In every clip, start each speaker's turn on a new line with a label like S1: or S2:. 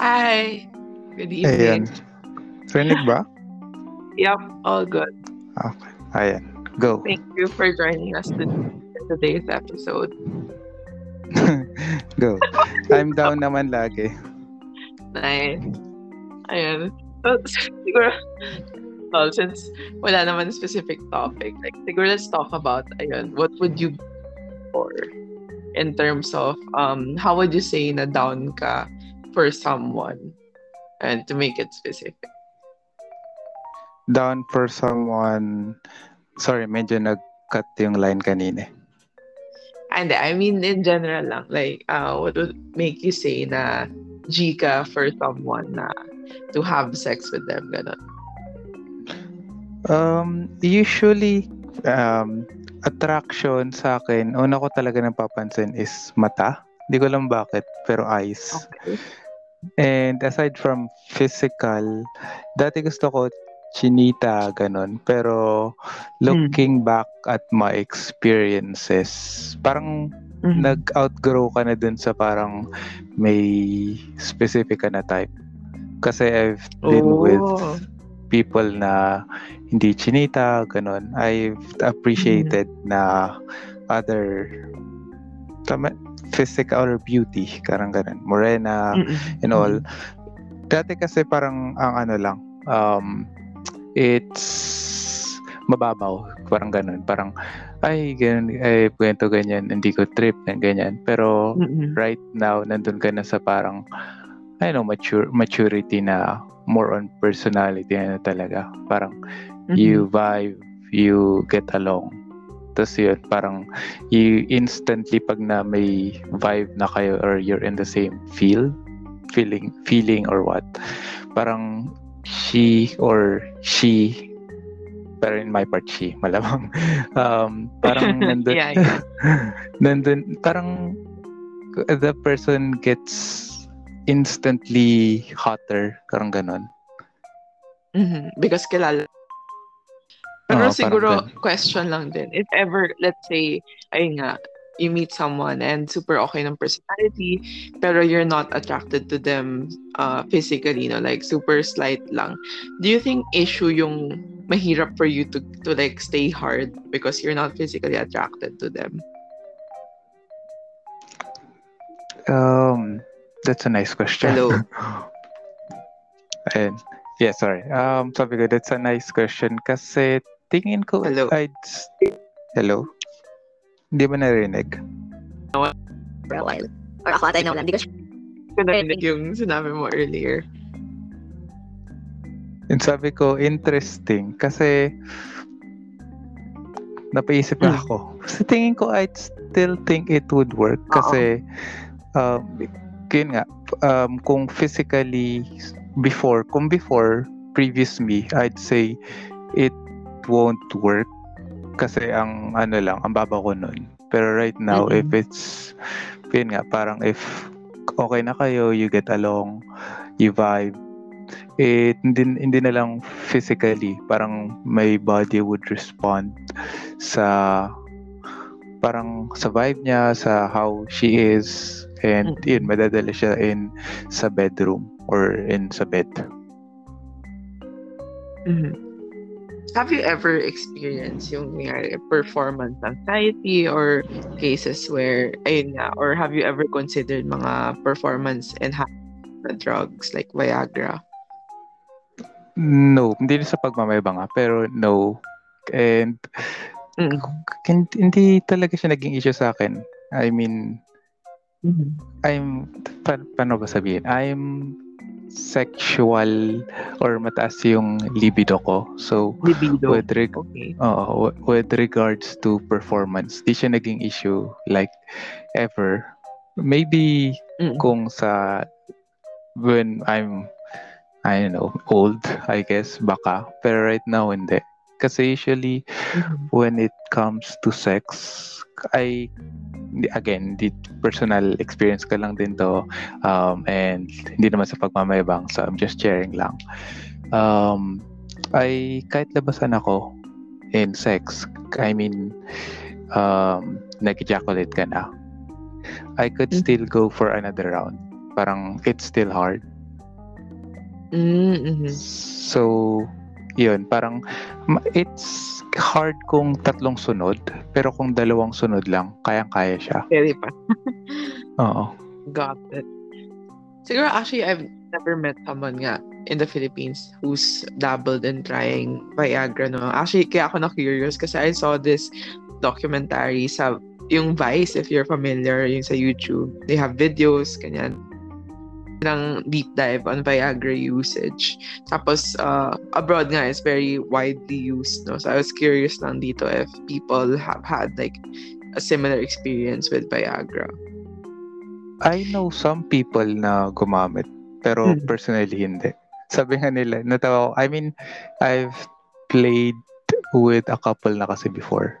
S1: Hi. Good evening.
S2: Ayan. Rinig ba?
S1: Yep, all good.
S2: Okay. Ayan. Go.
S1: Thank you for joining us to today's episode.
S2: Go. I'm down naman lagi.
S1: Nice. Ayan. So, siguro, well, since wala naman specific topic, like, siguro let's talk about, ayun, what would you for in terms of, um, how would you say na down ka for someone and to make it specific?
S2: Down for someone... Sorry, medyo nag-cut yung line kanina.
S1: And I mean, in general lang, like, uh, what would make you say na G ka for someone na to have sex with them, ganun?
S2: Um, usually, um, attraction sa akin, una ko talaga napapansin is mata. Hindi ko lang bakit, pero eyes.
S1: Okay.
S2: And aside from physical, dati gusto ko chinita, ganun. Pero looking back at my experiences, parang
S1: Mhm.
S2: nag-outgrow ka na dun sa parang may specific ka na type. Kasi I've been
S1: Oh.
S2: with people na hindi chinita, ganun. I've appreciated na other tama, physical or beauty, karang ganun. Morena,
S1: Mm-mm.
S2: and all. Dati kasi parang ang ano lang, um, it's mababaw, parang ganun. Parang, ay, ganun, ay, kwento ganyan, hindi ko trip, ng ganyan. Pero,
S1: Mm-mm.
S2: right now, nandun ka na sa parang, I know, mature, maturity na more on personality na talaga. Parang,
S1: Mhm.
S2: you vibe, you get along. Tapos yun, parang you instantly pag na may vibe na kayo or you're in the same feel, feeling, feeling or what, parang she or she, pero in my part she, malamang, um, parang nandun,
S1: Yeah, yeah.
S2: nandun, parang the person gets instantly hotter, parang ganon.
S1: Mhm. Because kilala. Pero
S2: parang
S1: siguro, question lang din. If ever, let's say, ayun nga, you meet someone and super okay ng personality, pero you're not attracted to them uh, physically, no? like super slight lang. Do you think issue yung mahirap for you to, to like stay hard because you're not physically attracted to them?
S2: Um, that's a nice question.
S1: Hello.
S2: Ayun. Yeah, sorry. Um, sabi ko, that's a nice question kasi tingin ko,
S1: Hello.
S2: I'd... Hello? Hindi ba narinig?
S3: for a while. Or ako ata naman, because
S1: Narinig yung sinabi mo earlier.
S2: And sabi ko, interesting kasi napaisip
S1: Mm.
S2: ako. Sa tingin ko, I'd still think it would work kasi um, yun nga, um, kung physically before, kung before, previous me, I'd say it won't work kasi ang ano lang, ang baba ko nun. Pero right now,
S1: Mm-mm.
S2: if it's, yun nga, parang if okay na kayo, you get along, you vibe, it hindi, hindi na lang physically, parang my body would respond sa parang sa vibe niya, sa how she is, and
S1: Mm-mm.
S2: yun, madadala siya in sa bedroom or in sa bed.
S1: Mhm. Have you ever experienced yung nangyari, performance anxiety or cases where, ayun nga, or have you ever considered mga performance enhancement drugs like Viagra?
S2: No, hindi sa pagmamayabang ah, pero no. And
S1: Mm.
S2: hin- hindi talaga siya naging issue sa akin. I mean,
S1: Mhm.
S2: I'm, pa- paano ba sabihin? I'm sexual or mataas yung libido ko. So,
S1: Libido.
S2: with, reg-
S1: Okay.
S2: W- with regards to performance, di siya naging issue like ever. Maybe
S1: Mm.
S2: kung sa when I'm I don't know, old, I guess, baka. Pero right now, hindi. Kasi usually,
S1: Mhm.
S2: when it comes to sex, I, again, di personal experience ka lang din to. Um, and hindi naman sa pagmamayabang. So, I'm just sharing lang. Um, ay, kahit labasan ako in sex, I mean, um, nag-ejaculate ka na, I could
S1: Mhm.
S2: still go for another round. Parang, it's still hard.
S1: Mm, mhm.
S2: So, yun, parang it's hard kung tatlong sunod, pero kung dalawang sunod lang, kayang-kaya siya.
S1: Pwede pa.
S2: Oo.
S1: Got it. Siguro actually I've never met someone nga in the Philippines who's dabbled in trying Viagra no. Actually kaya ako na curious kasi I saw this documentary sa yung Vice if you're familiar yung sa YouTube. They have videos kanyan ng deep dive on Viagra usage. Tapos uh, abroad nga is very widely used no. So I was curious lang dito if people have had like a similar experience with Viagra.
S2: I know some people na gumamit, pero
S1: Hmm.
S2: personally hindi. Sabi nga nila, natawa ko, I mean, I've played with a couple na kasi before.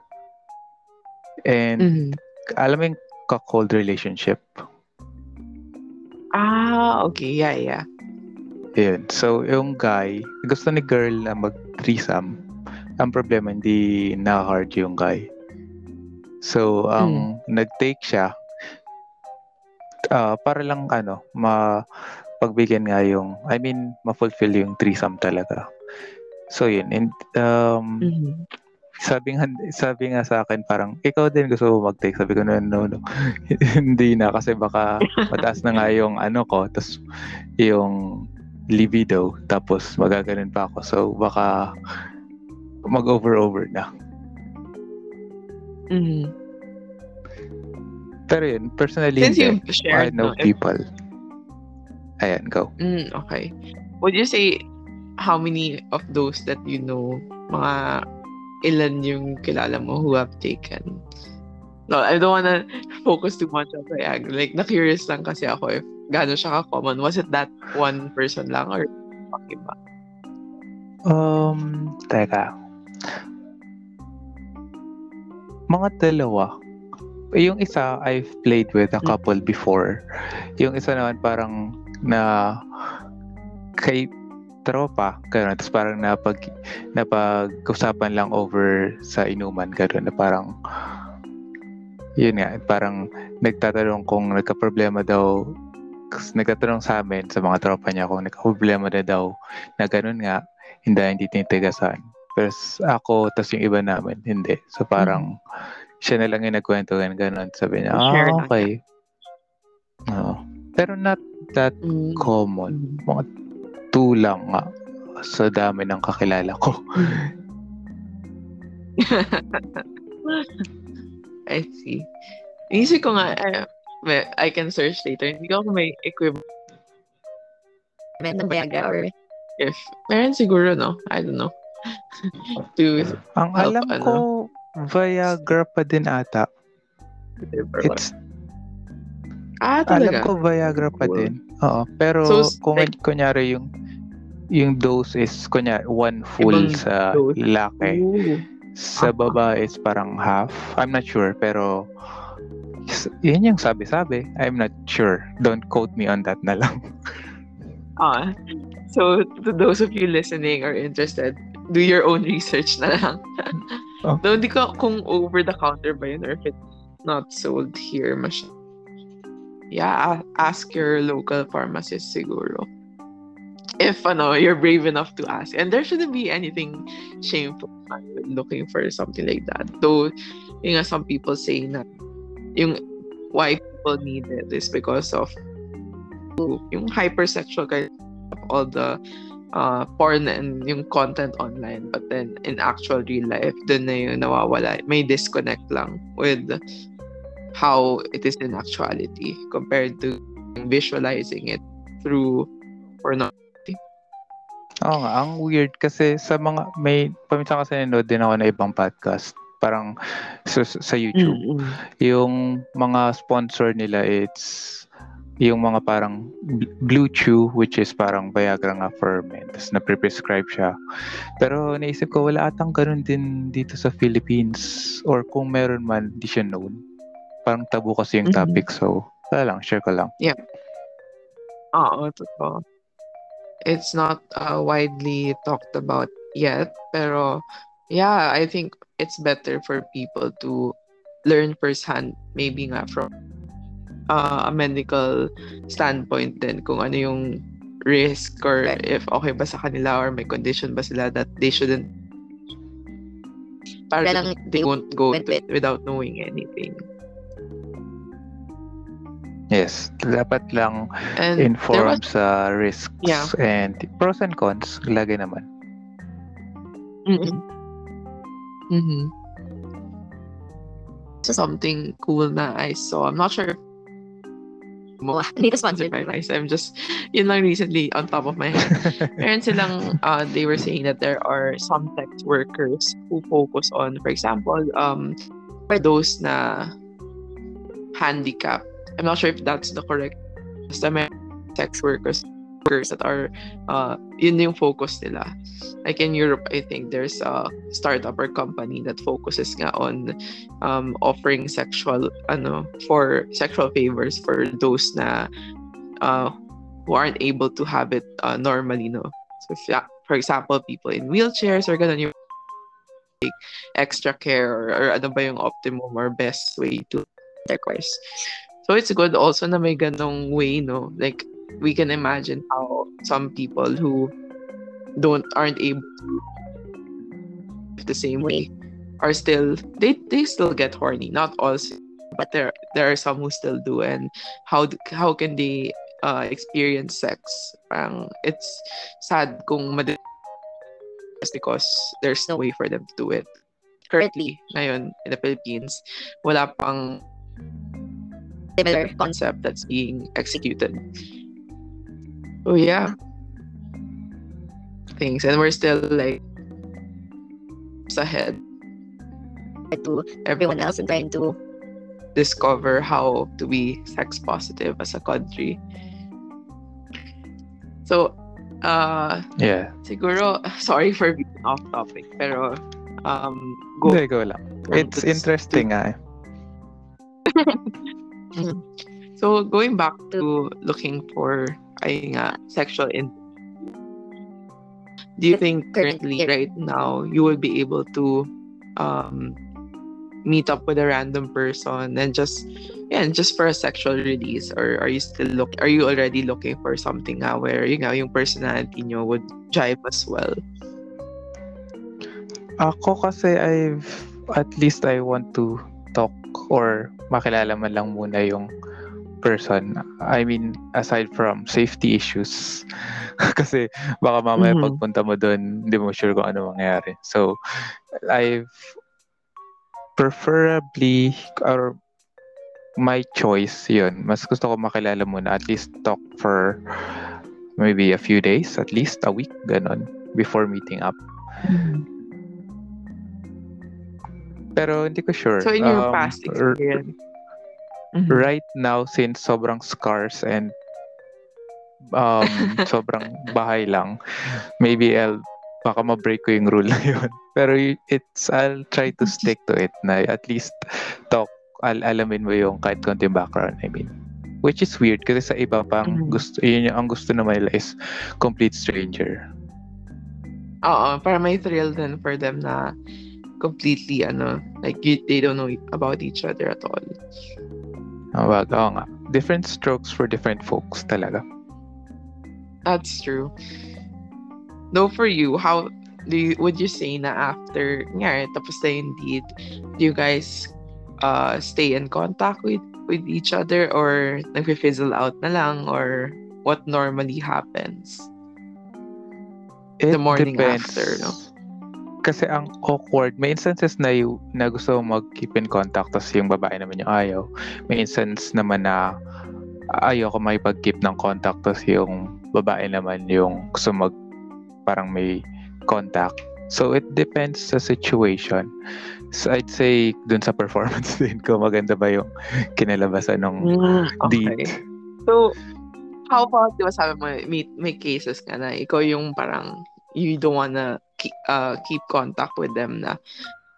S2: And
S1: Mhm.
S2: alam mo yung cold relationship.
S1: Ah, okay. Yeah, yeah.
S2: Yun. So, yung guy, gusto ni girl na mag-threesome. Ang problema, hindi na-hard yung guy. So, ang nag-take siya, ah, para lang, ano, ma pagbigyan nga yung, I mean, ma-fulfill yung threesome talaga. So, yun. And, um,
S1: Mhm.
S2: Sabi nga, sabi nga sa akin, parang, ikaw din gusto mo mag-take. Sabi ko, no, no, no. Hindi na, kasi baka mataas na nga yung ano ko, tapos yung libido, tapos magaganon pa ako. So, baka mag-over-over na.
S1: Mhm.
S2: Pero yun, personally,
S1: Since you've
S2: I
S1: shared,
S2: know
S1: no, if-
S2: people. Ayan, go.
S1: Mm, okay. Would you say how many of those that you know, mga ilan yung kilala mo who have taken? No, I don't wanna focus too much on Viagra. Like, na-curious lang kasi ako if gano'n siya ka-common. Was it that one person lang or okay ba?
S2: Um, teka. Mga dalawa. Eh, Yung isa, I've played with a
S1: Mm.
S2: couple before. Yung isa naman parang na kay tropa, gano'n. Tapos parang napag, napag-usapan lang over sa inuman, gano'n. Na parang, yun nga, parang nagtatanong kung nagka-problema daw, nagtatanong sa amin, sa mga tropa niya, kung nagka-problema na daw na gano'n nga, hindi hindi tinitigasan. Pero ako, tas yung iba namin, hindi. So parang, siya na lang yung nagkwento ganun, ganun. Sabi niya, ah,
S1: lang
S2: okay. Oo. Pero not that
S1: Mm.
S2: common.
S1: Mm.
S2: Mga two lang nga sa dami ng kakilala ko.
S1: I see. Inisip ko nga, eh, may- I can search later. Hindi ko ako may equivalent
S3: Viagra or
S1: if, meron siguro, no? I don't know. to,
S2: Ang
S1: Help,
S2: alam
S1: ano?
S2: ko, Viagra pa din ata. It's,
S1: ah,
S2: alam
S1: talaga?
S2: ko Viagra pa din. Oo. Pero
S1: So,
S2: kung
S1: like-
S2: kunyari yung yung dose is kunyari one full sa
S1: dose.
S2: lalaki.
S1: Ooh.
S2: Sa
S1: Ah.
S2: babae is parang half. I'm not sure, pero yun yung sabi-sabi. I'm not sure. Don't quote me on that na lang.
S1: Ah, so to those of you listening or interested, do your own research na lang.
S2: Oh.
S1: Though hindi ko kung over the counter ba yun or if it's not sold here masyado. Yeah, ask your local pharmacist siguro. If ano, you're brave enough to ask. And there shouldn't be anything shameful looking for something like that. Though, you know, some people say na yung why people need it is because of yung hypersexual of all the uh, porn and yung content online. But then, in actual real life, dun na yung nawawala. May disconnect lang with how it is in actuality compared to visualizing it through porno.
S2: Oo nga, ang weird kasi sa mga, may, paminsan kasi nanood din ako na ibang podcast. Parang sa, sa YouTube.
S1: Mm-mm.
S2: Yung mga sponsor nila, it's yung mga parang bl- Blue Chew, which is parang Viagra nga for men. Tapos na-prescribe siya. Pero naisip ko, wala atang ganun din dito sa Philippines. Or kung meron man, di siya known. Parang tabu kasi yung
S1: Mhm.
S2: topic. So, wala lang, share ko lang.
S1: Oo, totoo. It's not uh, widely talked about yet, pero yeah, I think it's better for people to learn firsthand, maybe nga from uh, a medical standpoint din, kung ano yung risk or if okay ba sa kanila or may condition ba sila that they shouldn't parang
S3: lang
S1: they
S3: they
S1: won't go without knowing anything.
S2: Yes, dapat lang
S1: And there
S2: inform
S1: was
S2: sa risks
S1: Yeah.
S2: and pros and cons, lagi naman.
S1: mm Mhm. something cool na I saw. I'm not sure if mo
S3: hindi ka sponsored.
S1: Spotify guys. I'm just yun lang recently on top of my head. Meron silang uh, they were saying that there are some sex workers who focus on for example um for those na handicapped. I'm not sure if that's the correct may sex workers workers that are uh yun yung focus nila. Like in Europe, I think there's a startup or company that focuses nga on um, offering sexual ano for sexual favors for those na uh, who aren't able to have it uh, normally no so if, yeah, for example people in wheelchairs ganun yung take extra care or, or ano ba yung optimum or best way to intercourse so it's good also na may ganong way no? Like we can imagine how some people who don't aren't able to the same way are still they they still get horny. Not all but there there are some who still do. And how how can they uh, experience sex? Parang it's sad kung mad- just because there's no way for them to do it. Currently. ngayon in the Philippines wala pang
S3: Similar concept.
S1: concept that's being executed oh yeah things and we're still like ahead
S3: to everyone else and trying to
S1: discover how to be sex positive as a country. So, uh,
S2: Yeah.
S1: siguro, sorry for being off topic, pero, um, go.
S2: Hindi, go lang. It's interesting nga eh.
S1: So, going back to looking for, ay nga, sexual in do you think currently, right now, you will be able to, um, meet up with a random person and just yeah, and just for a sexual release? Or are you still look are you already looking for something nga where you know yung personality nyo would jive as well?
S2: Ako kasi I've at least I want to talk or makilala man lang muna yung person. I mean, aside from safety issues. kasi baka mamaya
S1: Mhm.
S2: pagpunta mo doon, hindi mo sure kung ano mangyayari. So, I've preferably or my choice yun. Mas gusto ko makilala muna. At least talk for maybe a few days, at least a week, ganon, before meeting up. Pero hindi ko sure.
S1: so in your
S2: Um,
S1: past
S2: r-
S1: experience Mhm.
S2: right now since sobrang scarce and um sobrang bahay lang maybe I'll baka ma-break ko yung rule na yun pero it's I'll try to stick to it na at least talk al alamin mo yung kahit konting background I mean which is weird kasi sa iba pang
S1: Mhm.
S2: gusto yun yung ang gusto naman nila is complete stranger
S1: Oo, para may thrill din for them na completely ano like you, they don't know about each other at all
S2: oo nga different strokes for different folks talaga
S1: That's true. Though for you, how do you would you say na after nga tapos na yung date, do you guys uh stay in contact with with each other or nagfi-fizzle out na lang or what normally happens?
S2: It
S1: The morning
S2: depends.
S1: after, no?
S2: Kasi ang awkward, may instances na, yu- na gusto mag-keep in contact tapos yung babae naman yung ayaw. May instance naman na ayaw ko makipag-keep ng contact tapos yung babae naman yung gusto mag parang may contact. So it depends sa situation. So I'd say dun sa performance din ko maganda ba yung kinalabasan ng
S1: okay.
S2: date.
S1: So, how about, di ba sabi mo, may, may cases ka na ikaw yung parang you don't wanna keep, uh, keep contact with them na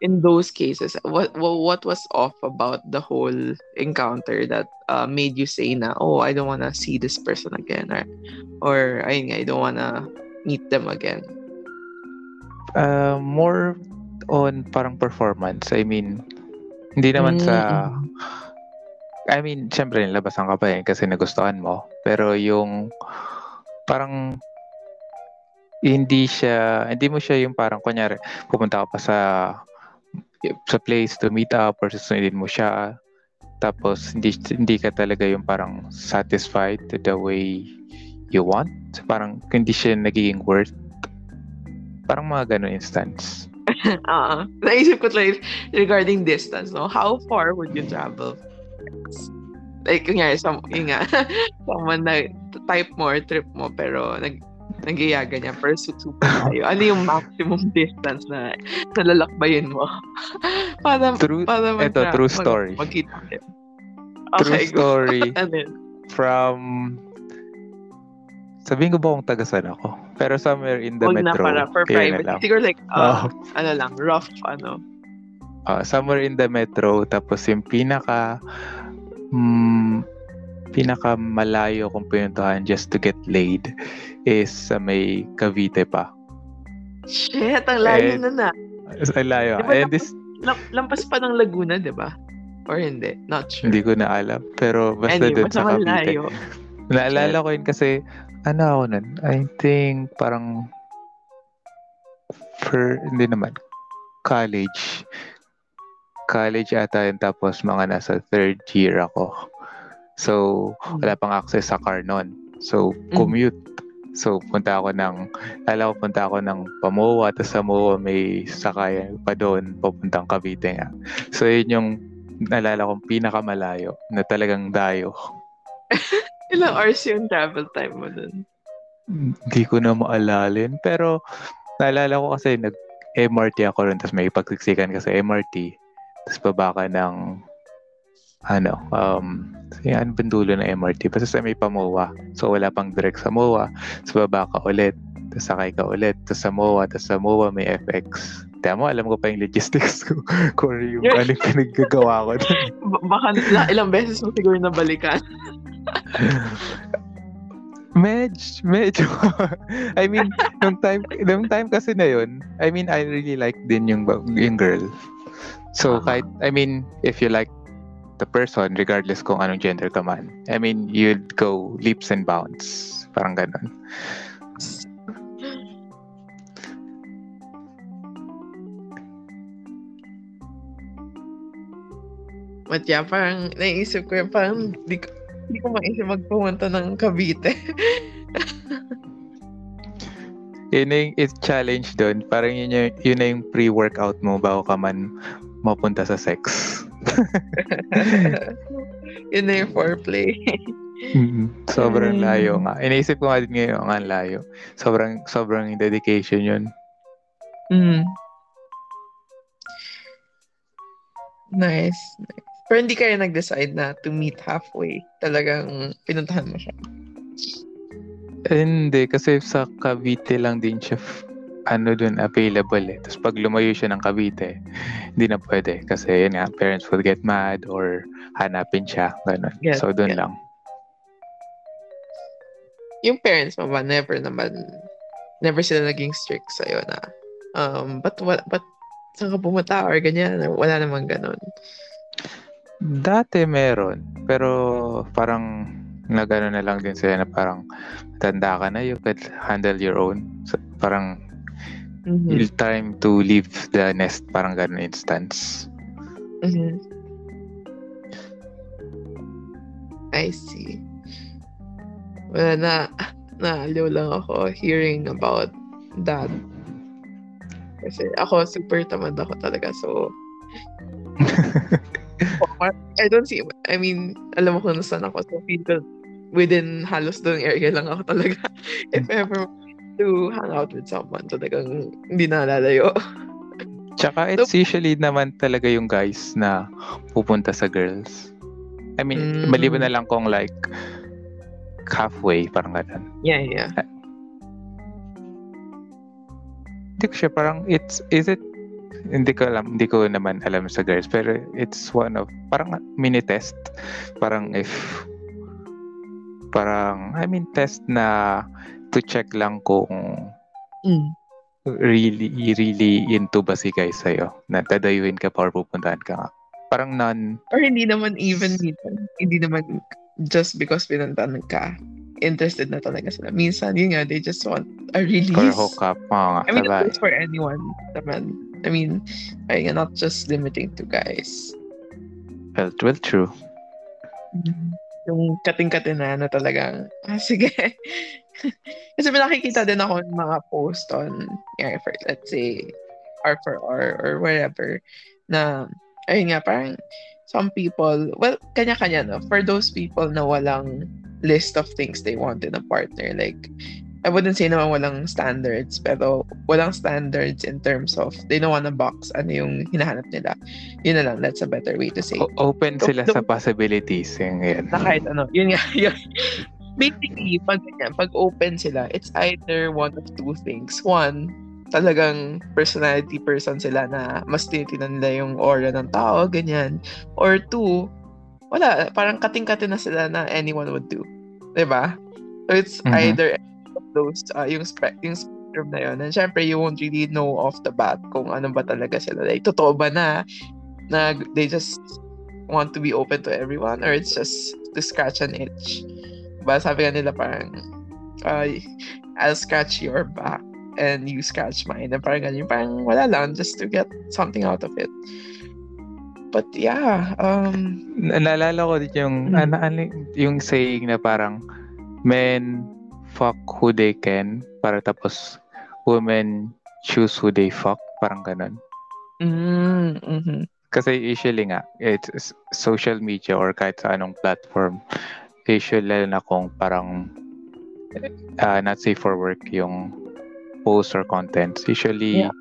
S1: in those cases, what what, was off about the whole encounter that uh, made you say na, oh, I don't wanna see this person again or, or ayun nga, I don't wanna meet them again.
S2: Uh, more on parang performance. I mean, hindi naman sa
S1: Mm,
S2: I mean, syempre nilabasan ka pa eh kasi nagustuhan mo. Pero yung parang hindi siya, hindi mo siya yung parang, kunyari, pupunta ka pa sa sa place to meet up or susundin mo siya tapos hindi hindi ka talaga yung parang satisfied the way you want parang hindi siya nagiging worth parang mga ganun instance
S1: Oo. Naisip ko like regarding distance, no? How far would you travel? Like, kunyari, some, yun nga, someone na type mo or trip mo, pero nag, nagiyaga niya, pero super tayo. Ano yung maximum distance na nalalakbayin mo? para,
S2: True-
S1: para mag-
S2: eto, true story.
S1: Magkita kayo.
S2: true
S1: Okay, go.
S2: story
S1: Ano
S2: from sabihin ko ba kung taga saan ako pero somewhere in the
S1: Huwag na
S2: metro
S1: para for
S2: kaya na
S1: private.
S2: lang.
S1: Siguro like, uh,
S2: Oh.
S1: ano lang, rough, ano.
S2: Ah, somewhere in the metro tapos yung pinaka mm, pinaka malayo kong pinuntahan just to get laid is sa may Cavite pa.
S1: Shit, ang layo
S2: Eh,
S1: na na.
S2: Ang layo.
S1: Di ba
S2: And this
S1: Lam- lampas pa ng Laguna, di ba? Or hindi? Not sure.
S2: hindi ko na alam pero basta
S1: anyway,
S2: dun sa Cavite.
S1: malayo.
S2: Naalala ko yun kasi ano ako nun? I think parang for hindi naman college college ata yun tapos mga nasa third year ako. So, wala pang access sa car noon. So, commute. So, punta ako ng, alam ko punta ako ng Pamoa, tapos sa Moa may sakayan pa doon, papuntang Cavite nga. So, yun yung naalala kong pinakamalayo na talagang dayo.
S1: Ilang hours yung travel time mo dun?
S2: Hindi ko na maalalin. Pero, naalala ko kasi nag MRT ako rin, tapos may pagsiksikan ka sa MRT. Tapos baba ka ng, ano, um, yan, bandulo ng MRT. Basta sa may pamowa. So, wala pang direct sa MOA. Tapos baba ka ulit. Tapos sakay ka ulit. Tapos sa MOA. Tapos sa MOA may FX. Mo, alam ko pa yung logistics ko. Kung ano yung anong pinaggagawa ko.
S1: B- baka la- ilang beses mo siguro nabalikan.
S2: Medj, medyo. I mean, nung time, nung time kasi na yun, I mean, I really like din yung, yung girl. So,
S1: Ah.
S2: kahit, I mean, if you like the person, regardless kung anong gender ka man, I mean, you'd go leaps and bounds. Parang ganun.
S1: But yeah, parang naisip ko yun, parang di ko, di ko maisip magpumunta ng Cavite.
S2: Yun na yung it's challenge doon. Parang yun, yun na yung pre-workout mo bago ka man mapunta sa sex.
S1: Yun na yung foreplay.
S2: Mhm. Sobrang
S1: Mm.
S2: layo nga. Inaisip ko nga din ngayon ang layo. Sobrang, sobrang dedication yun.
S1: Mm. Nice, nice. Pero hindi kayo nag-decide na to meet halfway. Talagang pinuntahan mo siya.
S2: Hindi, kasi sa Cavite lang din siya ano dun available eh. Tapos pag lumayo siya ng Cavite, hindi na pwede. Kasi yun nga, parents would get mad or hanapin siya. Ganun.
S1: Get-
S2: so dun
S1: get.
S2: lang.
S1: Yung parents mo ba, never naman, never sila naging strict sa'yo na, um, but, what, but, saan ka pumunta or ganyan? Wala namang ganun.
S2: Dati meron. Pero parang nagano na lang din sila na parang tanda ka na, you could handle your own. So, parang
S1: Mhm.
S2: it's time to leave the nest. Parang ganun instance.
S1: Mhm. I see. Wala na, naaliw lang ako hearing about that. Kasi ako, super tamad ako talaga. So, I don't see, I mean, alam mo kung saan ako. So, feel within halos doon area lang ako talaga. If ever to hang out with someone, talagang hindi na lalayo.
S2: Tsaka it's usually naman talaga yung guys na pupunta sa girls. I mean,
S1: Mm.
S2: maliban na lang kung like halfway, parang ganun.
S1: Yeah, yeah.
S2: Hindi ko siya parang it's, is it, hindi ko alam, hindi ko naman alam sa girls, pero it's one of, parang mini test. Parang if, parang, I mean, test na to check lang kung
S1: Mm.
S2: really, really into ba si guys sa'yo, na dadayuin ka pa or pupuntahan ka nga. Parang non,
S1: Or hindi naman even hindi naman just because pinuntahan ka, interested na talaga sila. Minsan, yun nga, they just want a release.
S2: Or hook up. Nga,
S1: I mean, it's for anyone naman. I mean, ayun not just limiting to guys.
S2: Well, well, true.
S1: Yung kating-kating na na talagang, ah, sige. Kasi may nakikita din ako ng mga post on, yeah, for, let's say, R4R or wherever, na, ayun nga, parang, some people, well, kanya-kanya, no? For those people na walang list of things they want in a partner, like, I wouldn't say naman walang standards, pero walang standards in terms of they don't wanna box ano yung hinahanap nila. Yun na lang, that's a better way to say.
S2: O- open
S1: So,
S2: sila
S1: the-
S2: sa possibilities. Yung yan.
S1: na kahit ano. Yun nga, yun. Basically, pag, pag open sila, it's either one of two things. One, talagang personality person sila na mas tinitingnan nila yung aura ng tao, ganyan. Or two, wala, parang kating-kating na sila na anyone would do. ba? So it's
S2: Mhm.
S1: either of those, uh, yung, spe- yung spectrum na yun. And syempre, you won't really know off the bat kung ano ba talaga sila. Like, totoo ba na na they just want to be open to everyone or it's just to scratch an itch. Ba sabi nga nila parang uh, I'll scratch your back and you scratch mine. And parang ganyan, parang wala lang just to get something out of it. But yeah, um,
S2: Na- naalala ko din yung,
S1: Mm.
S2: ano, ano, yung saying na parang men fuck who they can para tapos women choose who they fuck. Parang ganun.
S1: mm, mhm.
S2: Kasi usually nga, it's social media or kahit sa anong platform, usually lalo na kung parang uh, not safe for work yung posts or contents. Usually,
S1: Yeah.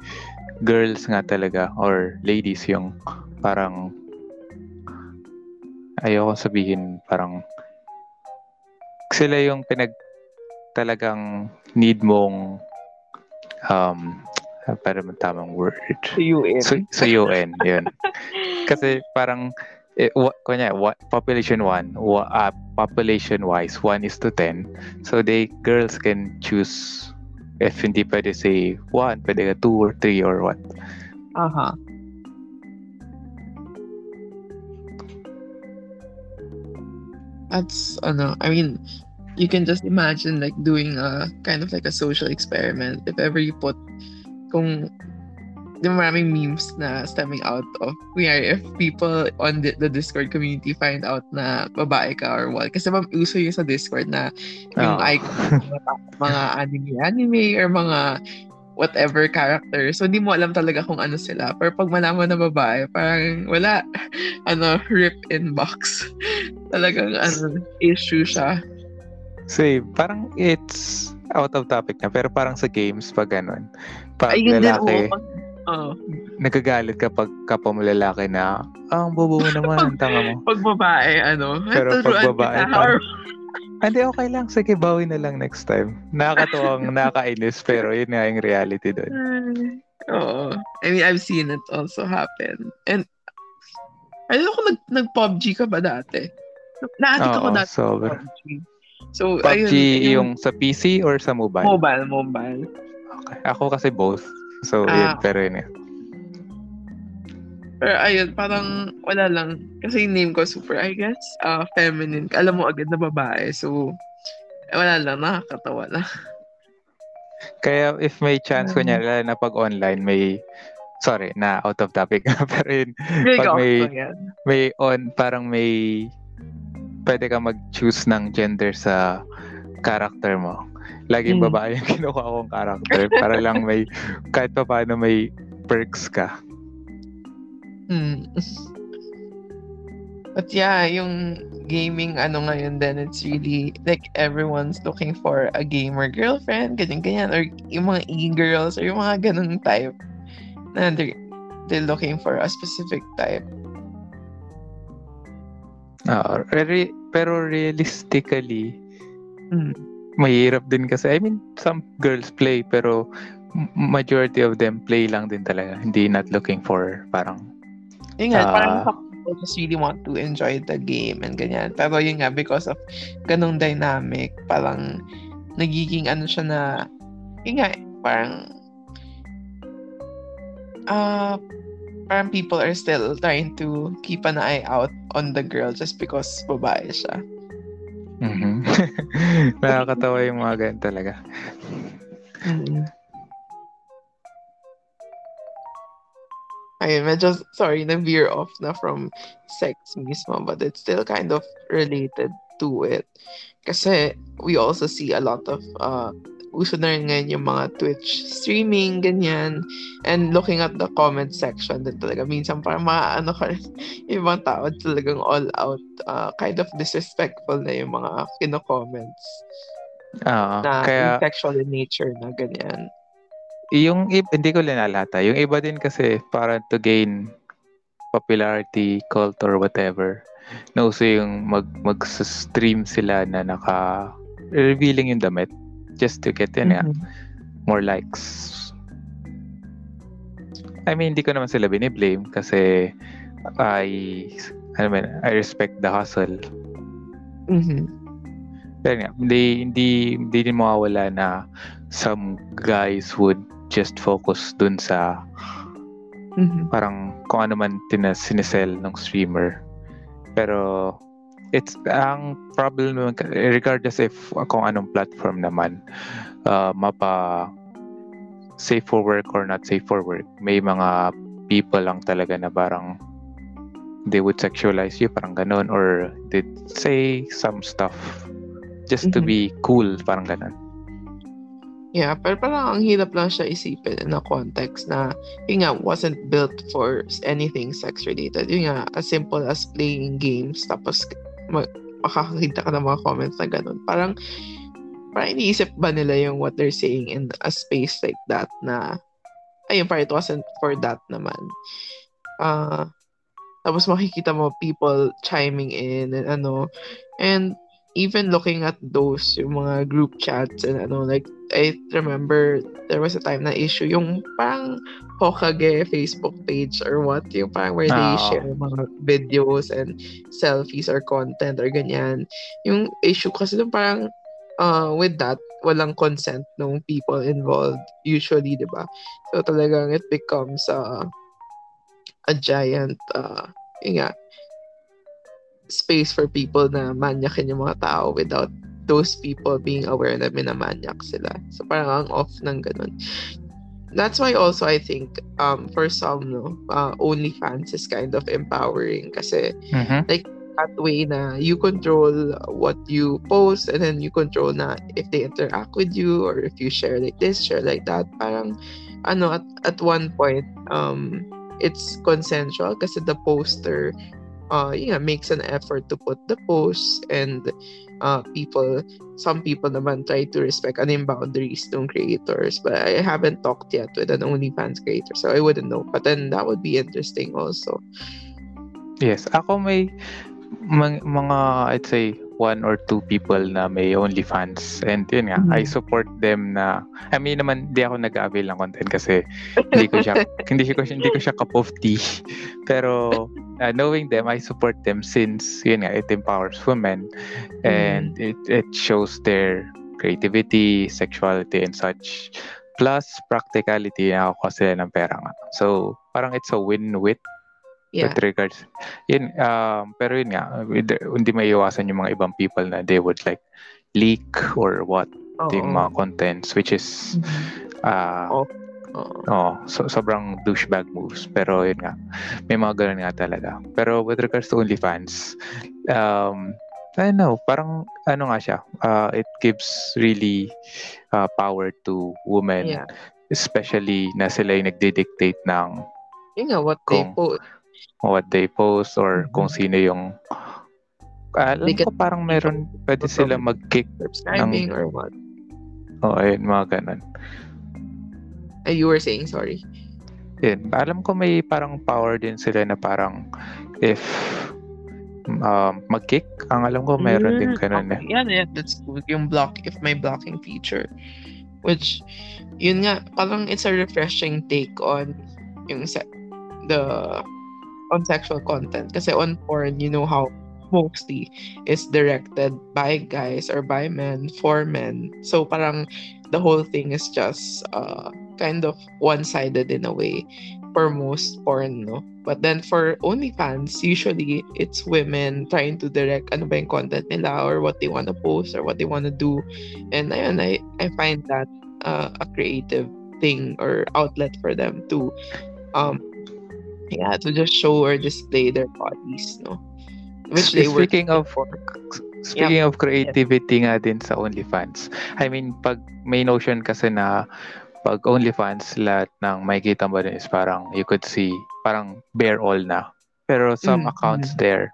S2: girls nga talaga or ladies yung parang ayoko sabihin parang sila yung pinag talagang need mong um para man tamang word
S1: To you in.
S2: So, so UN, yun. Kasi parang, eh, wa, kunya, wa, population 1, wa, uh, population-wise, 1 is to 10. So, they, girls can choose if hindi pwede say 1, pwede ka 2 or 3 or what.
S1: Aha. Uh-huh. that's ano, I mean, you can just imagine like doing a kind of like a social experiment if ever you put kung ba maraming memes na stemming out of kunyari if people on the, the Discord community find out na babae ka or what kasi ma'am uso yun sa Discord na yung
S2: Oo.
S1: icon mga, mga anime anime or mga whatever character. So, hindi mo alam talaga kung ano sila. Pero pag malaman na babae, parang wala. Ano, rip inbox. Talagang ano, issue siya.
S2: Say, parang it's out of topic na. Pero parang sa games, pag ganun. Pag
S1: Ayun din,
S2: lalaki,
S1: oo. pag- Oo.
S2: nagagalit ka pag kapwa mo lalaki na, ah, ang bobo mo naman, ang tanga mo.
S1: Pag babae, ano,
S2: Pero pag babae, Hindi, okay lang. Sige, bawi na lang next time. Nakakatuwang, nakakainis, pero yun nga yung reality doon.
S1: Oo. I mean, I've seen it also happen. And, I don't know kung nag, nag-PUBG ka ba dati? Na-addict ako dati
S2: sobra.
S1: PUBG. So,
S2: PUBG
S1: ayun,
S2: yung sa PC or sa mobile?
S1: mobile, mobile.
S2: Okay. Ako kasi both. So,
S1: Ah.
S2: yun, pero yun eh.
S1: Pero ayun, parang wala lang. Kasi yung name ko super, I guess, uh, feminine. Alam mo agad na babae. So, wala lang, nakakatawa lang.
S2: Kaya if may chance,
S1: Mm.
S2: kunya, lalo na pag online, may, sorry, na out of topic. pero yun,
S1: Really
S2: Pag may-
S1: yan.
S2: may on, parang may, pwede ka mag-choose ng gender sa character mo. Laging
S1: Mm.
S2: babae yung kinuha kong character para lang may, kahit pa paano may perks ka.
S1: Hmm. But yeah, yung gaming ano ngayon then it's really like everyone's looking for a gamer girlfriend, ganyan-ganyan. Or yung mga e-girls or yung mga ganun type na they're, they're looking for a specific type.
S2: Ah, re- pero realistically,
S1: Mm.
S2: Mahirap din kasi. I mean, some girls play pero majority of them play lang din talaga. Hindi not looking for parang
S1: Yun nga,
S2: Ah.
S1: parang people just really want to enjoy the game and ganyan. Pero yun nga, because of ganong dynamic, parang nagiging ano siya na, yun nga, parang, uh, parang people are still trying to keep an eye out on the girl just because babae siya.
S2: Mhm. Nakakatawa yung mga ganun talaga.
S1: Mm. Ayun, medyo, sorry, na-veer off na from sex mismo, but it's still kind of related to it. Kasi we also see a lot of, uh, uso na rin ngayon yung mga Twitch streaming, ganyan. And looking at the comment section din talaga, minsan parang mga ano ka mga tao talagang all out, uh, kind of disrespectful na yung mga kino-comments
S2: Oo.
S1: na
S2: kaya,
S1: sexual in nature na ganyan.
S2: yung, ib- hindi ko linalata. Yung iba din kasi, para to gain popularity, cult, or whatever, nauso yung mag, mag-stream sila na naka, revealing yung damit just to get nga,
S1: Mhm.
S2: more likes. I mean, hindi ko naman sila biniblame kasi I, I mean, I respect the hustle.
S1: Mhm.
S2: Pero nga, hindi, hindi, hindi din mawawala na some guys would just focus dun sa
S1: Mhm.
S2: parang kung ano man tina, sinisell ng streamer. Pero it's ang problem regardless if kung anong platform naman uh, mapa safe for work or not safe for work may mga people lang talaga na parang they would sexualize you parang ganun or they say some stuff just to
S1: Mhm.
S2: be cool parang ganun
S1: Yeah, pero parang ang hirap lang siya isipin in a context na yun nga, wasn't built for anything sex related. Yun nga, as simple as playing games tapos ma- makakakita ka ng mga comments na ganun. Parang parang iniisip ba nila yung what they're saying in a space like that na ayun, parang it wasn't for that naman. Ah, tapos makikita mo people chiming in and ano, and even looking at those yung mga group chats and ano like I remember there was a time na issue yung parang Hokage Facebook page or what yung parang where they
S2: Oo.
S1: share mga videos and selfies or content or ganyan yung issue kasi dun parang uh, with that walang consent ng people involved usually di ba so talagang it becomes uh, a giant uh, yun nga space for people na manyakin yung mga tao without those people being aware na minamanyak sila. So parang ang off ng ganun. That's why also I think um for some no uh, OnlyFans is kind of empowering kasi
S2: Mhm.
S1: that way na you control what you post and then you control na if they interact with you or if you share like this, share like that. Parang ano at at one point um it's consensual kasi the poster uh yeah makes an effort to put the post and uh people some people naman try to respect ano yung boundaries ng creators but I haven't talked yet with an OnlyFans creator so I wouldn't know but then that would be interesting also.
S2: Yes, ako may mang- mga I'd say one or two people na may OnlyFans and yun nga,
S1: Mhm.
S2: I support them na I mean naman hindi ako nag-avail ng content kasi hindi ko siya hindi ko siya hindi ko siya cup of tea. Pero uh, knowing them, I support them since yun nga, it empowers women and it it shows their creativity, sexuality and such. Plus practicality na ako kasi ng pera nga. So, parang it's a win-win
S1: yeah
S2: with regards yun um pero yun nga hindi may iwasan yung mga ibang people na they would like leak or what yung
S1: Oo.
S2: mga contents which is
S1: Mhm.
S2: uh
S1: Oo. Oo.
S2: oh so, sobrang douchebag moves pero yun nga may mga ganun nga talaga pero with regards to OnlyFans um I don't know parang ano nga siya uh, it gives really uh, power to women
S1: yeah
S2: especially na sila yung nagdi-dictate ng
S1: yun nga what they
S2: Kung-
S1: post
S2: what they post or
S1: Mhm.
S2: kung sino yung alam
S1: They
S2: ko parang meron pwede sila mag-kick
S1: subscribing or what
S2: o ayun mga ganun
S1: Uh, you were saying sorry
S2: yun alam ko may parang power din sila na parang if um, mag-kick ang alam ko meron din
S1: Mm,
S2: ganun eh
S1: okay. Yeah, yeah, that's good. Yung block, if may blocking feature. Which, yun nga, parang it's a refreshing take on yung se- the on sexual content. Kasi on porn, you know how mostly is directed by guys or by men for men. So parang the whole thing is just uh, kind of one-sided in a way. for most porn, no? But then for OnlyFans, usually it's women trying to direct ano ba yung content nila or what they want to post or what they want to do. And ayun, I, I find that uh, a creative thing or outlet for them to um yeah, to just show or display their bodies, no? Which they were
S2: Speaking of
S1: for.
S2: Speaking of creativity nga din sa OnlyFans. I mean, pag may notion kasi na pag OnlyFans, lahat ng makikita mo din is parang you could see, parang bare all na. Pero some
S1: Mm,
S2: accounts there,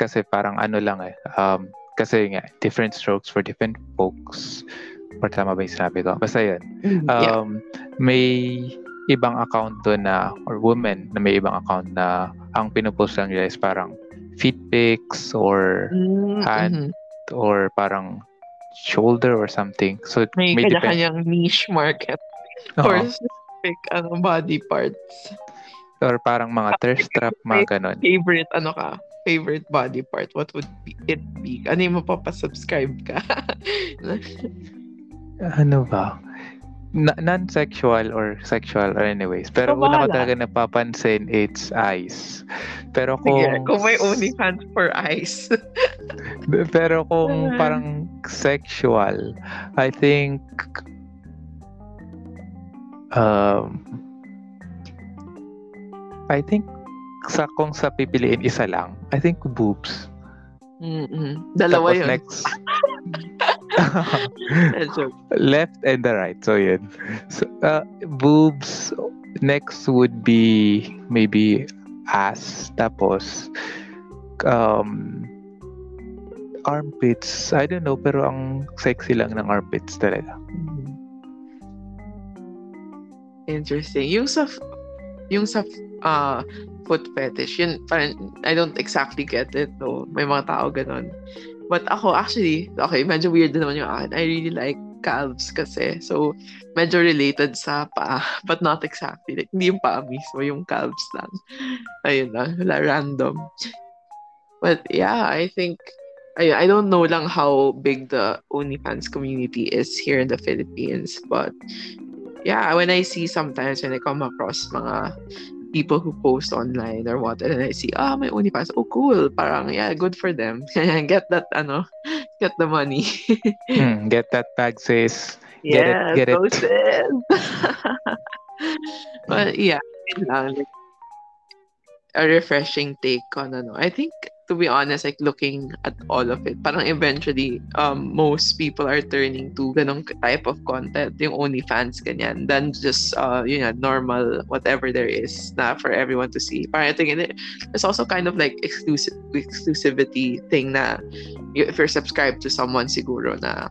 S2: kasi parang ano lang eh, um, kasi nga, different strokes for different folks. Or tama ba yung sinabi ko? Basta yun.
S1: Mm, yeah.
S2: Um, may ibang account doon na, or women na may ibang account na ang pinupost lang nila is parang feet pics or
S1: Mm,
S2: hand,
S1: mhm.
S2: or parang shoulder or something. So,
S1: May
S2: may
S1: kanya-kanyang niche market
S2: Oo.
S1: for specific ano, body parts.
S2: or parang mga thirst trap, mga ganon.
S1: Favorite, ano ka? Favorite body part? What would be, it be? Ano yung mapapasubscribe ka?
S2: Ano ba? Na- non-sexual or sexual or anyways. Pero
S1: So,
S2: una ko talaga napapansin, it's eyes. Pero
S1: Sige,
S2: kung...
S1: kung may OnlyFans for eyes.
S2: Pero kung parang sexual, I think um I think sa kung sa pipiliin isa lang, I think boobs.
S1: Mm-mm. Dalawa
S2: Tapos
S1: yun.
S2: next left and the right. So yun. So, uh, boobs next would be maybe ass tapos um armpits. I don't know pero ang sexy lang ng armpits talaga.
S1: Mhm. Interesting. Yung sa yung sa uh, foot fetish, yun parang I don't exactly get it though. May mga tao ganon. But ako actually, okay, medyo weird din naman yung akin. I really like calves kasi. So, medyo related sa paa, but not exactly. Like, hindi yung paa mismo, yung calves lang. Ayun lang, wala random. But yeah, I think I I don't know lang how big the OnlyFans community is here in the Philippines, but yeah, when I see sometimes when I come across mga people who post online or what, and I see, ah, may OnlyFans, oh cool, parang yeah, good for them. get that, ano, get the money.
S2: Hmm, get that bag sis. Get it, get it.
S1: it. but yeah, lang, like, a refreshing take on ano. I think to be honest, like looking at all of it, parang eventually um most people are turning to ganong type of content, yung OnlyFans ganyan, than just uh you know normal whatever there is na for everyone to see. Parang I think it, it's also kind of like exclusive exclusivity thing na if you're subscribed to someone siguro na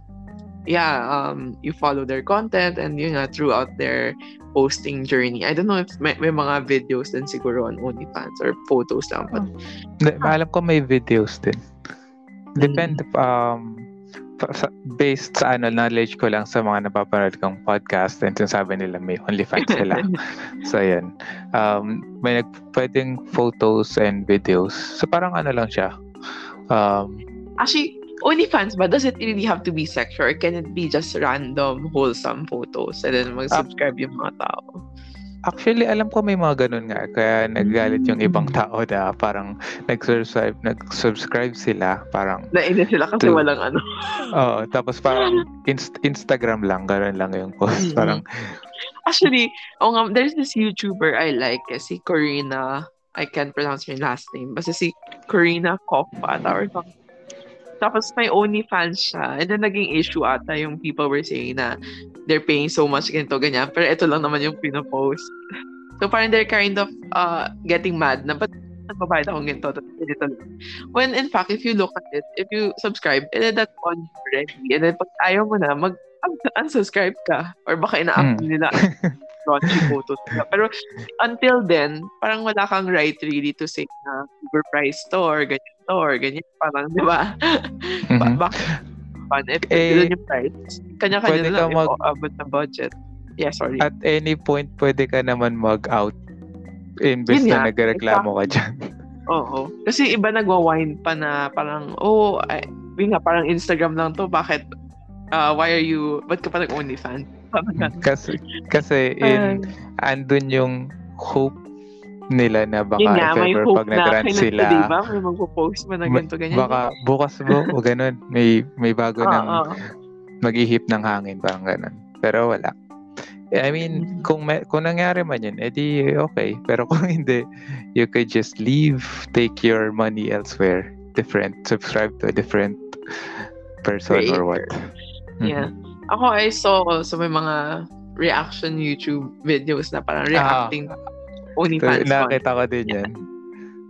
S1: yeah, um, you follow their content and yun nga, throughout their posting journey. I don't know if may, may mga videos din siguro on OnlyFans or photos lang. But
S2: Hindi, alam ko may videos din. Depende um pa- sa, based sa ano knowledge ko lang sa mga napapanood kong podcast and sinasabi nila may OnlyFans sila. so yan. Um may nag pwedeng photos and videos. So parang ano lang siya. Um
S1: actually, OnlyFans ba, does it really have to be sexual or can it be just random, wholesome photos and then mag-subscribe yung mga tao?
S2: Actually, alam ko may mga ganun nga. Kaya naggalit yung ibang tao na parang nag-subscribe, nag-subscribe sila. Parang,
S1: Nainis sila kasi
S2: True.
S1: walang ano.
S2: oh, tapos parang inst- Instagram lang, ganun lang yung post.
S1: Mhm.
S2: Parang,
S1: Actually, oh, nga, there's this YouTuber I like, eh, si Corina. I can't pronounce her last name. Basta si Corina Koppa or something. Tapos may OnlyFans siya. And then naging issue ata yung people were saying na they're paying so much ganito, ganyan. Pero ito lang naman yung pinopost. So parang they're kind of uh, getting mad na, ba't nagbabayad akong ganito? Ganito lang. When in fact, if you look at it, if you subscribe, eh, that's on already. And then pag ayaw mo na, mag un- unsubscribe ka. Or baka ina-up
S2: Mm.
S1: nila raunchy photos. Pero until then, parang wala kang right really to say na overpriced to or ganyan to or ganyan. Parang, di ba? ba
S2: mhm.
S1: bakit fun? If
S2: Eh,
S1: yung price, kanya-kanya lang
S2: mag-
S1: abot na budget. Yeah, sorry.
S2: at any point, pwede ka naman mag-out.
S1: Yun
S2: na nagreklamo ka dyan.
S1: Oo. Kasi iba nagwa-wine pa na parang, oh, ay, nga, parang Instagram lang to. Bakit, uh, why are you, ba't ka pa nag-OnlyFans?
S2: Kasi, kasi in, andun yung hope nila na baka
S1: Yun nga,
S2: if
S1: may
S2: ever
S1: hope
S2: pag
S1: na
S2: nag-grant
S1: kailan
S2: sila,
S1: today ba? May magpo-post mo na ganito, ganyan.
S2: baka bukas mo o ganun, may, may bago
S1: Oo,
S2: ng mag-ihip ng hangin, parang ganun. Pero wala. I mean,
S1: Mhm.
S2: kung may, kung nangyari man yun, edi okay. Pero kung hindi, you could just leave, take your money elsewhere, different, subscribe to a different person or what.
S1: Yeah.
S2: Mhm.
S1: Ako, I saw also may mga reaction YouTube videos na parang
S2: Ah. So,
S1: OnlyFans content.
S2: nakita ko din yan.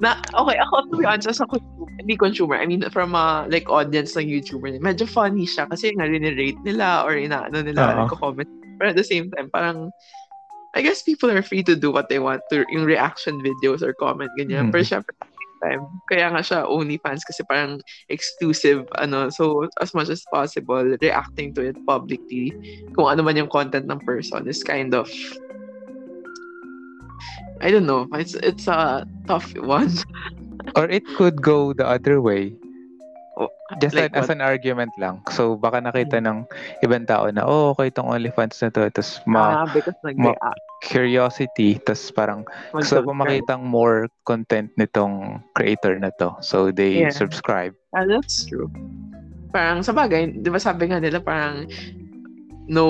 S1: Na, okay, ako to be honest, as a consumer, hindi consumer, I mean, from a, like, audience ng YouTuber, medyo funny siya kasi nga rin-rate nila or inaano nila,
S2: Oo.
S1: nagko-comment. But at the same time, parang, I guess people are free to do what they want to, yung reaction videos or comment, ganyan.
S2: Mhm.
S1: Pero syempre, at the same time, kaya nga siya OnlyFans kasi parang exclusive, ano, so as much as possible, reacting to it publicly, kung ano man yung content ng person is kind of, I don't know, it's, it's a tough one.
S2: Or it could go the other way.
S1: Oh,
S2: Just
S1: like
S2: as
S1: what?
S2: an argument lang. So, baka nakita ng ibang tao na, oh, okay itong OnlyFans na to. Tapos, ma-
S1: Ah, because nag-react.
S2: curiosity. Tapos, parang gusto ko makitang more content nitong creator na to. So, they
S1: Yeah.
S2: subscribe.
S1: Ah, that's true. Parang sa bagay, di ba sabi nga nila parang no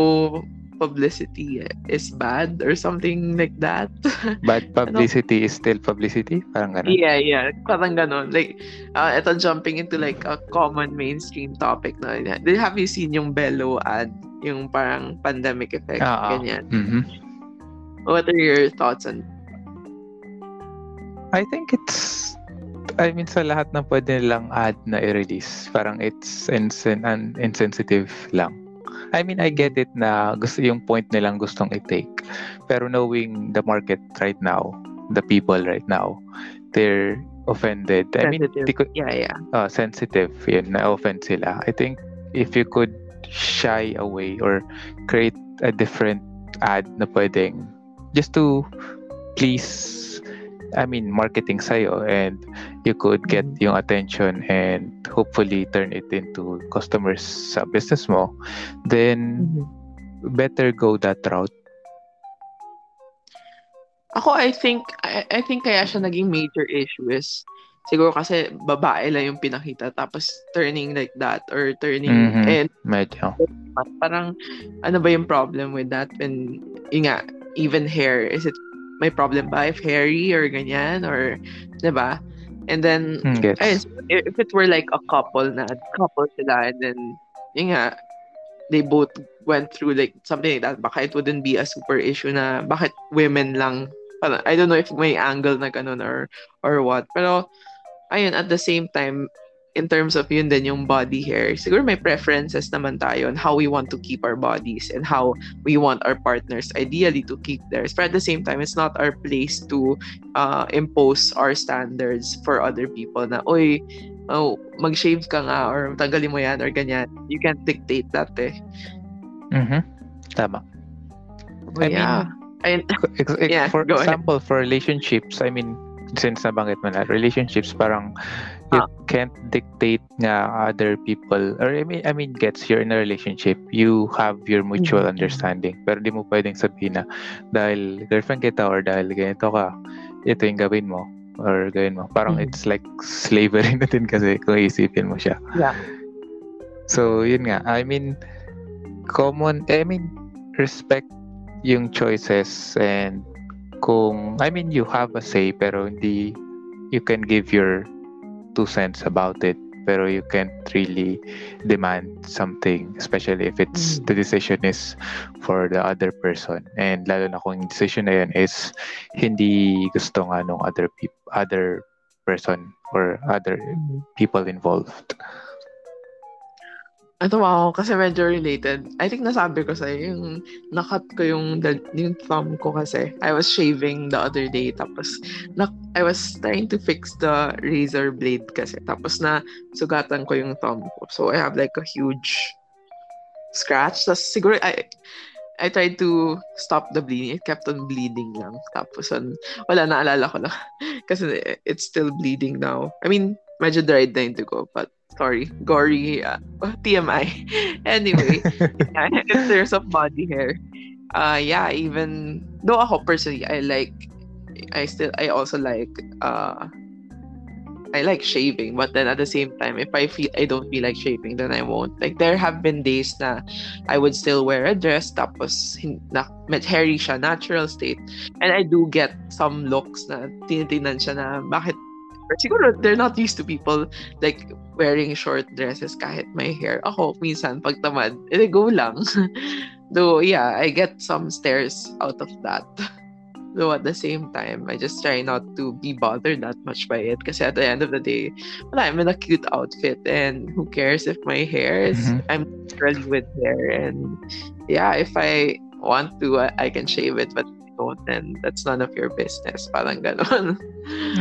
S1: publicity is bad or something like that.
S2: But publicity is still publicity. Parang ganun.
S1: yeah, yeah. Parang ganon. Like, uh, ito jumping into like a common mainstream topic na. Did have you seen yung Bello ad? Yung parang pandemic effect,
S2: Ah, ah.
S1: ganyan.
S2: Mhm.
S1: What are your thoughts on
S2: I think it's I mean sa lahat ng pwede nilang ad na i-release, parang it's insen- un- insensitive lang. I mean, I get it na gusto yung point nilang gustong i-take. Pero knowing the market right now, the people right now, they're offended. I mean,
S1: sensitive?
S2: di ko-
S1: yeah, yeah.
S2: uh, sensitive yun, na-offend sila. I think if you could shy away or create a different ad na pwedeng just to please I mean marketing sa'yo and you could get
S1: Mhm.
S2: yung attention and hopefully turn it into customers sa business mo then
S1: Mm-hmm.
S2: better go that route
S1: Ako, I think, I, I think kaya siya naging major issue is siguro kasi babae lang yung pinakita tapos turning like that or turning
S2: Mhm.
S1: and
S2: medyo
S1: parang ano ba yung problem with that when yun nga even hair is it may problem ba if hairy or ganyan or 'di ba? And then
S2: Hmm, gets.
S1: ayun, if if it were like a couple na couple sila and then yun nga they both went through like something like that baka it wouldn't be a super issue na bakit women lang I don't know if may angle na ganun or or what. Pero ayun at the same time in terms of yun din yung body hair siguro may preferences naman tayo on how we want to keep our bodies and how we want our partners ideally to keep theirs but at the same time it's not our place to uh, impose our standards for other people na oy oh, mag-shave ka nga or tanggalin mo yan or ganyan you can't dictate that eh
S2: Mhm. tama
S1: I
S2: I mean,
S1: yeah.
S2: Ex- ex-
S1: Yeah,
S2: for
S1: go ahead.
S2: example, for relationships, I mean, since nabanggit mo na, relationships parang you
S1: Ah.
S2: can't dictate nga other people or I mean, I mean, gets you're in a relationship, you have your mutual
S1: Mhm.
S2: understanding. Pero di mo pwedeng sabihin na dahil girlfriend kita or dahil ganito ka, ito yung gawin mo or gawin mo. Parang
S1: Mhm.
S2: it's like slavery na din kasi kung isipin mo siya.
S1: Yeah.
S2: So, yun nga. I mean, common, I mean, respect yung choices and kung, I mean, you have a say pero hindi, you can give your two cents about it pero you can't really demand something especially if it's
S1: Mm.
S2: the decision is for the other person. And lalo na kung yung decision na yun is hindi gusto nga nung other people other person or other people involved
S1: Ito ako, kasi medyo related. I think nasabi ko sa'yo, yung nakat ko yung, yung thumb ko kasi. I was shaving the other day, tapos na, I was trying to fix the razor blade kasi. Tapos na sugatan ko yung thumb ko. So I have like a huge scratch. Tapos siguro, I, I tried to stop the bleeding. It kept on bleeding lang. Tapos, an, wala, naalala ko lang. kasi it's still bleeding now. I mean, medyo dried na yun to go, but sorry, gory uh, TMI. anyway, yeah, in terms of body hair, uh, yeah, even though ako personally, I like I still I also like uh I like shaving, but then at the same time, if I feel I don't feel like shaving, then I won't. Like there have been days na I would still wear a dress tapos na med hairy siya, natural state. And I do get some looks na tinitingnan siya na bakit siguro they're not used to people like wearing short dresses kahit may hair. Ako, minsan, pag tamad, eh, go lang. Though, yeah, I get some stares out of that. Though at the same time, I just try not to be bothered that much by it. Kasi at the end of the day, wala, I'm in a cute outfit and who cares if my hair is,
S2: Mhm.
S1: I'm naturally with hair. And yeah, if I want to, I, I can shave it. But don't, then that's none of your business. Parang ganon.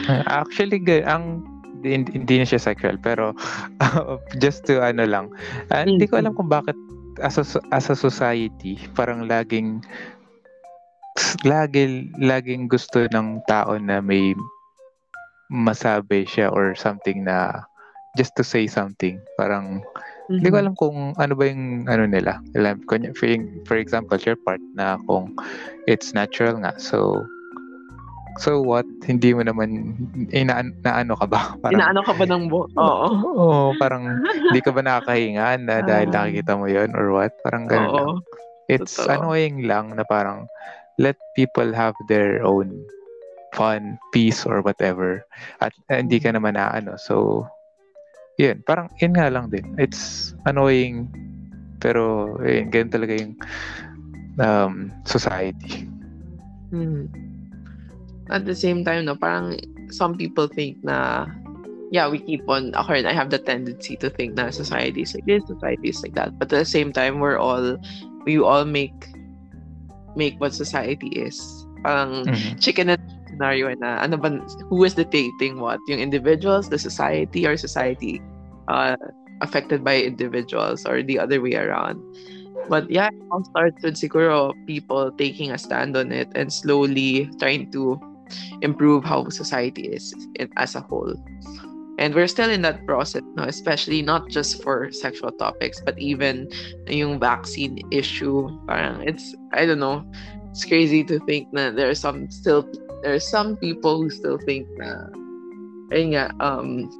S2: Uh, Actually, ang hindi, hindi na siya sexual pero just to ano lang ah, hindi ko alam kung bakit as a, as a society parang laging lagi laging gusto ng tao na may masabi siya or something na just to say something parang hindi ko alam kung ano ba yung ano nila alam kunya for, for example your part na kung it's natural nga so so what hindi mo naman ina na ano ka ba
S1: Inaano ka ba ng bu- Oo.
S2: Oo, parang hindi ka ba nakakahinga na dahil
S1: Ah.
S2: nakikita mo yon or what? Parang ganun lang.
S1: Oo.
S2: It's
S1: totoo.
S2: annoying lang na parang let people have their own fun, peace, or whatever. At eh, hindi ka naman na ano. So, yun. Parang yun nga lang din. It's annoying. Pero, yun, ganun talaga yung um, society.
S1: Hmm. At the same time, no, parang some people think na, yeah, we keep on, ako rin, I have the tendency to think na society is like this, society is like that. But at the same time, we're all, we all make, make what society is. Parang
S2: Mhm.
S1: chicken and scenario na, ano ba, who is dictating what? Yung individuals, the society, or society uh, affected by individuals, or the other way around. But yeah, it all starts with siguro people taking a stand on it and slowly trying to improve how society is as a whole. And we're still in that process, no? especially not just for sexual topics, but even yung vaccine issue. Parang it's, I don't know, it's crazy to think that there are some still, there are some people who still think na, ayun nga, um,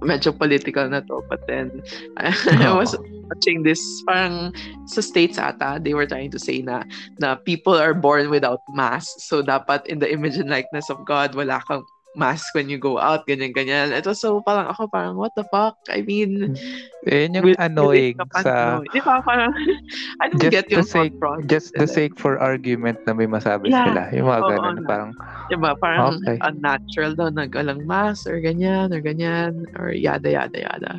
S1: medyo political na to. But then, I, was watching this, parang sa states ata, they were trying to say na, na people are born without masks. So, dapat in the image and likeness of God, wala kang mask when you go out, ganyan, ganyan. Ito, so, parang ako, parang, what the fuck? I mean,
S2: Yun yung
S1: will-
S2: annoying
S1: will
S2: sa...
S1: Di ba, parang, I don't
S2: Just
S1: get yung
S2: sake-
S1: process
S2: Just the
S1: nila.
S2: sake for argument na may masabi
S1: Yeah.
S2: sila. Yung mga
S1: Oo,
S2: ganun.
S1: na.
S2: Parang,
S1: Diba? Parang
S2: Okay.
S1: unnatural daw na galang mask or ganyan or ganyan or yada yada yada.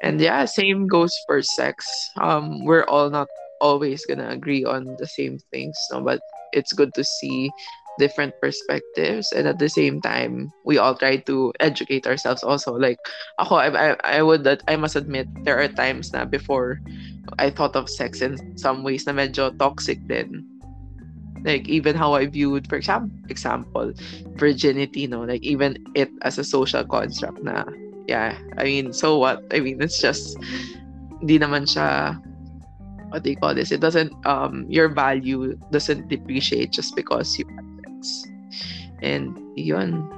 S1: And yeah, same goes for sex. Um, we're all not always gonna agree on the same things, no? But it's good to see different perspectives and at the same time we all try to educate ourselves also. Like ako I, I, I would I must admit there are times na before I thought of sex in some ways na medyo toxic then like even how I viewed for example example virginity no? Like even it as a social construct na yeah I mean so what? I mean it's just hindi naman siya what do you call this? It doesn't um your value doesn't depreciate just because you sex and yun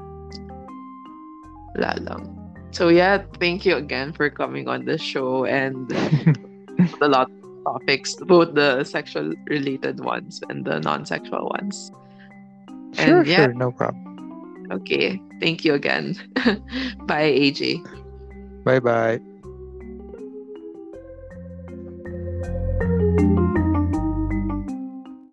S1: wala lang so yeah thank you again for coming on the show and a lot of topics both the sexual related ones and the non-sexual ones
S2: sure,
S1: and yeah
S2: sure, no problem.
S1: Okay. Thank you again. Bye, AJ.
S2: Bye-bye.